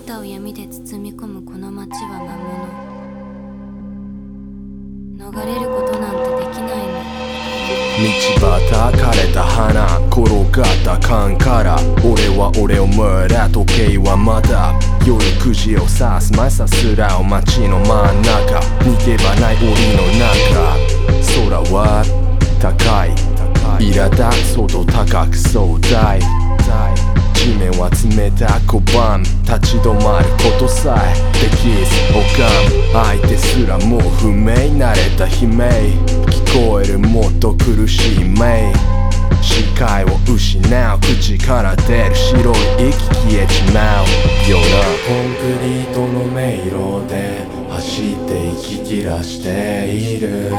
なたを闇で包み込むこの街は魔物逃れることなんてできないの道端枯れた花転がった缶から俺は俺をムラ時計はまだ夜9時を指す前さすらを街の真ん中逃げ場ない檻の中空は高い苛立つほど高く壮大地面は冷たくばん立ち止まることさえできず拝む相手すらもう不明慣れた悲鳴聞こえるもっと苦しい鳴視界を失う口から出る白い息消えちまうよなコンクリートの迷路で走って息切らしている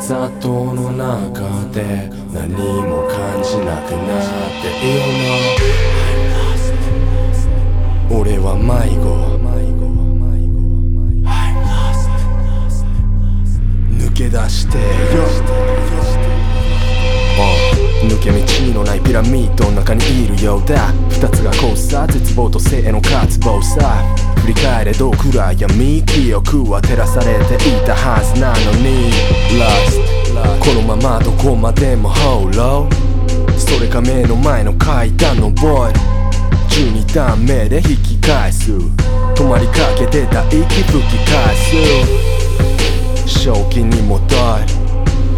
雑踏の中で何も感じなくなっているの。俺は迷子。抜け出してよ抜け道のないピラミッドの中にいるようだ。二つが交差絶望と性への渇望さ。り返れど暗闇記憶は照らされていたはずなのに。Lost このままどこまでも HOLO それか目の前の階段のボイル12段目で引き返す。止まりかけてた息吹き返す。正気に戻る。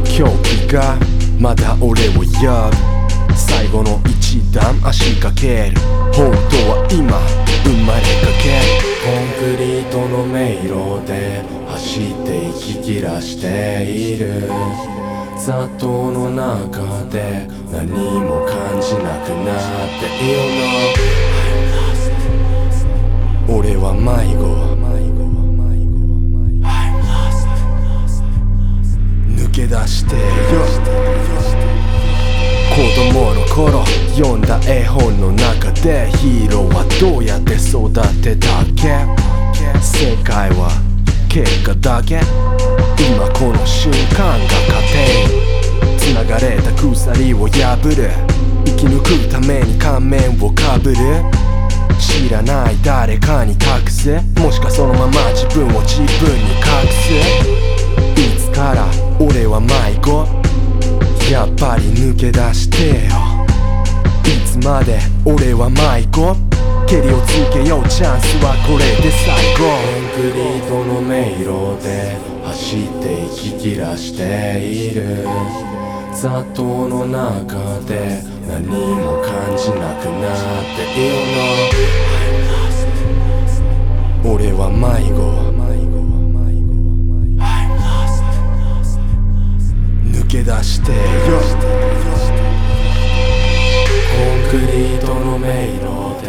狂気がまだ俺を呼ぶ。最後の一段足かける。本当は今生まれかけの迷路で走って息切らしている。雑踏の中で何も感じなくなっているの。俺は迷子。抜け出してよ。子供の頃読んだ絵本の中でヒーローはどうやって育てたっけ？世界は結果だけ今この瞬間が糧繋がれた鎖を破る生き抜くために仮面をか。ぶる知らない誰か。に託すもしか。そのまま自分を自分に隠すいつか。ら俺は迷子やっぱり抜け出してよいつまで俺は迷子蹴りをつけよう。チャンスはこれで最後。コンクリートの迷路で走って息切らしている。雑踏の中で何も感じなくなっているの。俺は迷子。抜け出してよ。コンクリートの迷路で